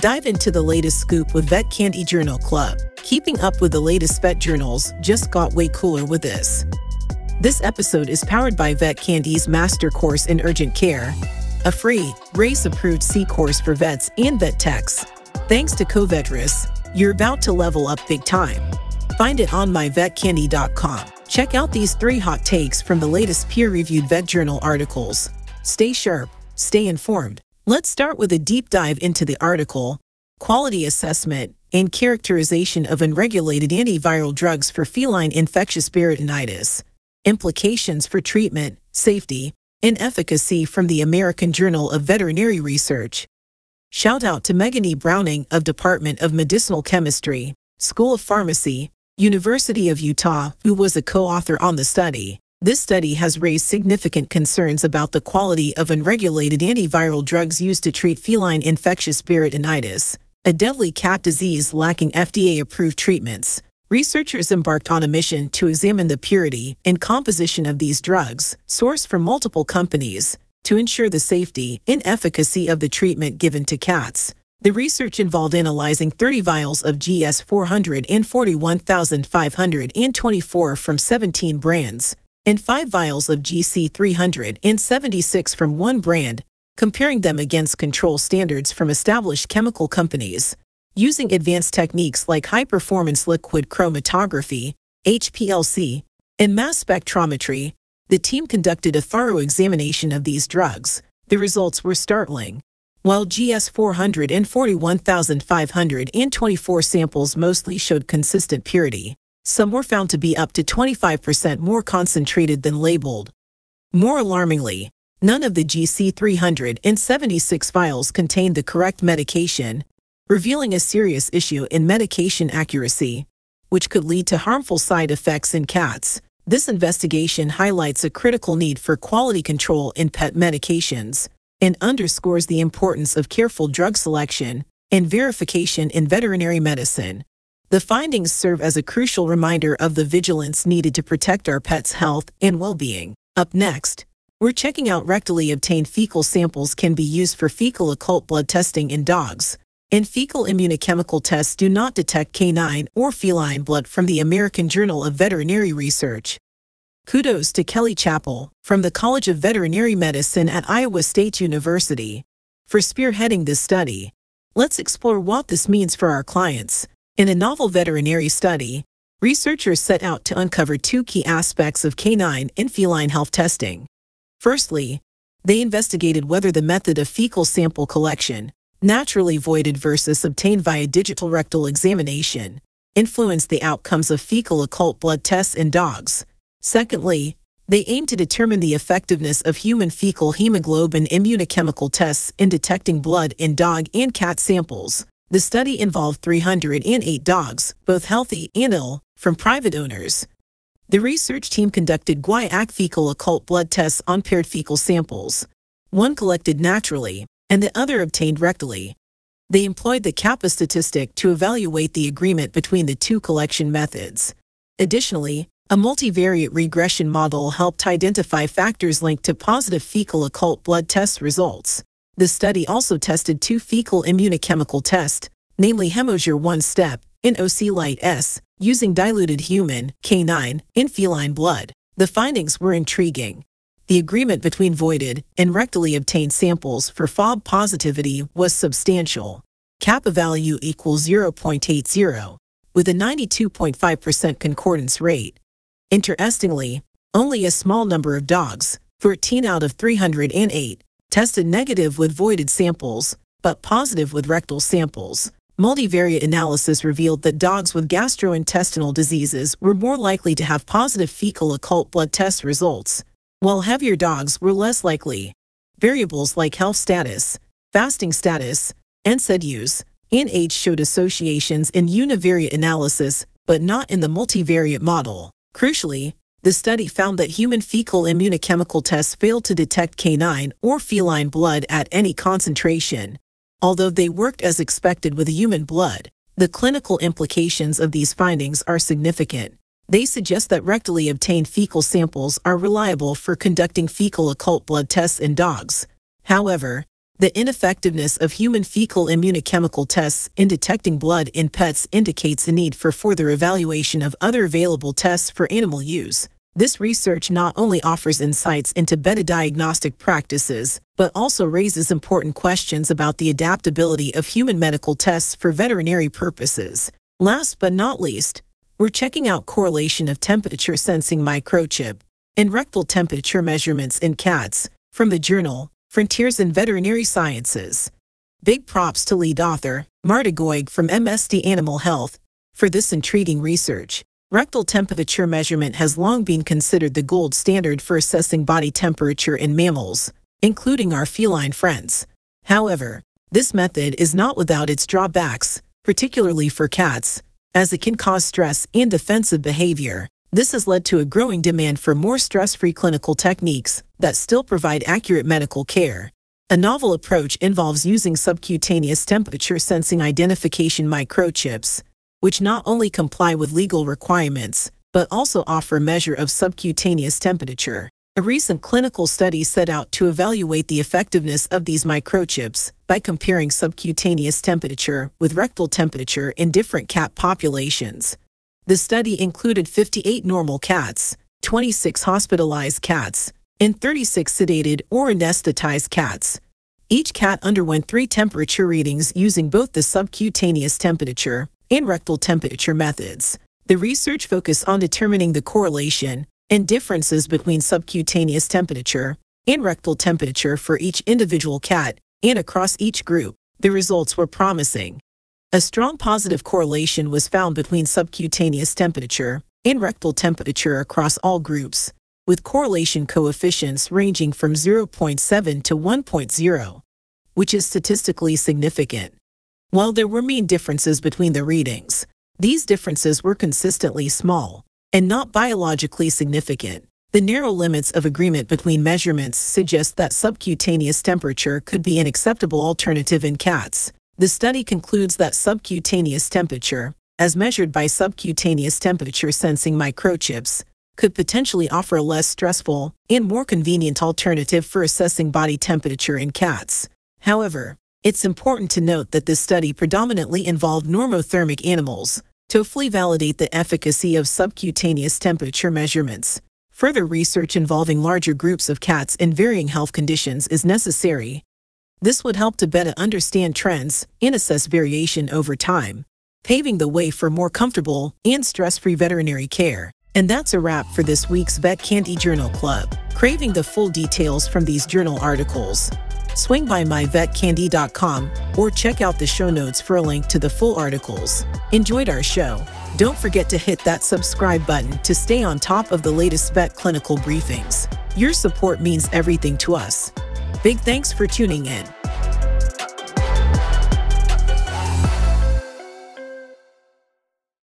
Dive into the latest scoop with Vet Candy Journal Club. Keeping up with the latest vet journals just got way cooler with this. This episode is powered by Vet Candy's Master Course in Urgent Care, a free, RACE approved C course for vets and vet techs. Thanks to Covetrus, you're about to level up big time. Find it on myvetcandy.com. Check out these three hot takes from the latest peer reviewed vet journal articles. Stay sharp, stay informed. Let's start with a deep dive into the article Quality Assessment and Characterization of Unregulated Antiviral Drugs for Feline Infectious Peritonitis. Implications for Treatment, Safety, and Efficacy from the American Journal of Veterinary Research. Shout out to Megan E. Browning of Department of Medicinal Chemistry, School of Pharmacy, University of Utah, who was a co-author on the study. This study has raised significant concerns about the quality of unregulated antiviral drugs used to treat feline infectious peritonitis, a deadly cat disease lacking FDA-approved treatments. Researchers embarked on a mission to examine the purity and composition of these drugs, sourced from multiple companies, to ensure the safety and efficacy of the treatment given to cats. The research involved analyzing 30 vials of GS 441,524 from 17 brands, and 5 vials of GC 376 from one brand, comparing them against control standards from established chemical companies. Using advanced techniques like high performance liquid chromatography, HPLC, and mass spectrometry, the team conducted a thorough examination of these drugs. The results were startling. While GS 441,524 samples mostly showed consistent purity, some were found to be up to 25% more concentrated than labeled. More alarmingly, none of the GC 376 vials contained the correct medication, revealing a serious issue in medication accuracy, which could lead to harmful side effects in cats. This investigation highlights a critical need for quality control in pet medications and underscores the importance of careful drug selection and verification in veterinary medicine. The findings serve as a crucial reminder of the vigilance needed to protect our pets' health and well-being. Up next, we're checking out rectally obtained fecal samples can be used for fecal occult blood testing in dogs. And fecal immunochemical tests do not detect canine or feline blood from the American Journal of Veterinary Research. Kudos to Kelly Chappell from the College of Veterinary Medicine at Iowa State University for spearheading this study. Let's explore what this means for our clients. In a novel veterinary study, researchers set out to uncover two key aspects of canine and feline health testing. Firstly, they investigated whether the method of fecal sample collection, naturally voided versus obtained via digital rectal examination, influenced the outcomes of fecal occult blood tests in dogs. Secondly, they aimed to determine the effectiveness of human fecal hemoglobin immunochemical tests in detecting blood in dog and cat samples. The study involved 308 dogs, both healthy and ill, from private owners. The research team conducted guaiac fecal occult blood tests on paired fecal samples. One collected naturally, and the other obtained rectally. They employed the kappa statistic to evaluate the agreement between the two collection methods. Additionally, a multivariate regression model helped identify factors linked to positive fecal occult blood test results. The study also tested two fecal immunochemical tests, namely Hemosure 1 step and OC Light S, using diluted human, canine, and feline blood. The findings were intriguing. The agreement between voided and rectally obtained samples for FOB positivity was substantial. Kappa value equals 0.80, with a 92.5% concordance rate. Interestingly, only a small number of dogs, 13 out of 308, tested negative with voided samples, but positive with rectal samples. Multivariate analysis revealed that dogs with gastrointestinal diseases were more likely to have positive fecal occult blood test results, while heavier dogs were less likely. Variables like health status, fasting status, NSAID use, and age showed associations in univariate analysis, but not in the multivariate model. Crucially, the study found that human fecal immunochemical tests failed to detect canine or feline blood at any concentration. Although they worked as expected with human blood, the clinical implications of these findings are significant. They suggest that rectally obtained fecal samples are reliable for conducting fecal occult blood tests in dogs. However, The ineffectiveness of human fecal immunochemical tests in detecting blood in pets indicates the need for further evaluation of other available tests for animal use. This research not only offers insights into better diagnostic practices, but also raises important questions about the adaptability of human medical tests for veterinary purposes. Last but not least, we're checking out correlation of temperature sensing microchip and rectal temperature measurements in cats from the journal Frontiers in Veterinary Sciences. Big props to lead author Marta Goig from MSD Animal Health for this intriguing research. Rectal temperature measurement has long been considered the gold standard for assessing body temperature in mammals, including our feline friends. However, this method is not without its drawbacks, particularly for cats, as it can cause stress and defensive behavior. This has led to a growing demand for more stress-free clinical techniques that still provide accurate medical care. A novel approach involves using subcutaneous temperature sensing identification microchips, which not only comply with legal requirements, but also offer measure of subcutaneous temperature. A recent clinical study set out to evaluate the effectiveness of these microchips by comparing subcutaneous temperature with rectal temperature in different cat populations. The study included 58 normal cats, 26 hospitalized cats, and 36 sedated or anesthetized cats. Each cat underwent three temperature readings using both the subcutaneous temperature and rectal temperature methods. The research focused on determining the correlation and differences between subcutaneous temperature and rectal temperature for each individual cat and across each group. The results were promising. A strong positive correlation was found between subcutaneous temperature and rectal temperature across all groups, with correlation coefficients ranging from 0.7 to 1.0, which is statistically significant. While there were mean differences between the readings, these differences were consistently small and not biologically significant. The narrow limits of agreement between measurements suggest that subcutaneous temperature could be an acceptable alternative in cats. The study concludes that subcutaneous temperature, as measured by subcutaneous temperature sensing microchips, could potentially offer a less stressful and more convenient alternative for assessing body temperature in cats. However, it's important to note that this study predominantly involved normothermic animals to fully validate the efficacy of subcutaneous temperature measurements. Further research involving larger groups of cats in varying health conditions is necessary. This would help to better understand trends and assess variation over time, paving the way for more comfortable and stress-free veterinary care. And that's a wrap for this week's Vet Candy Journal Club. Craving the full details from these journal articles, swing by myvetcandy.com or check out the show notes for a link to the full articles. Enjoyed our show? Don't forget to hit that subscribe button to stay on top of the latest vet clinical briefings. Your support means everything to us. Big thanks for tuning in.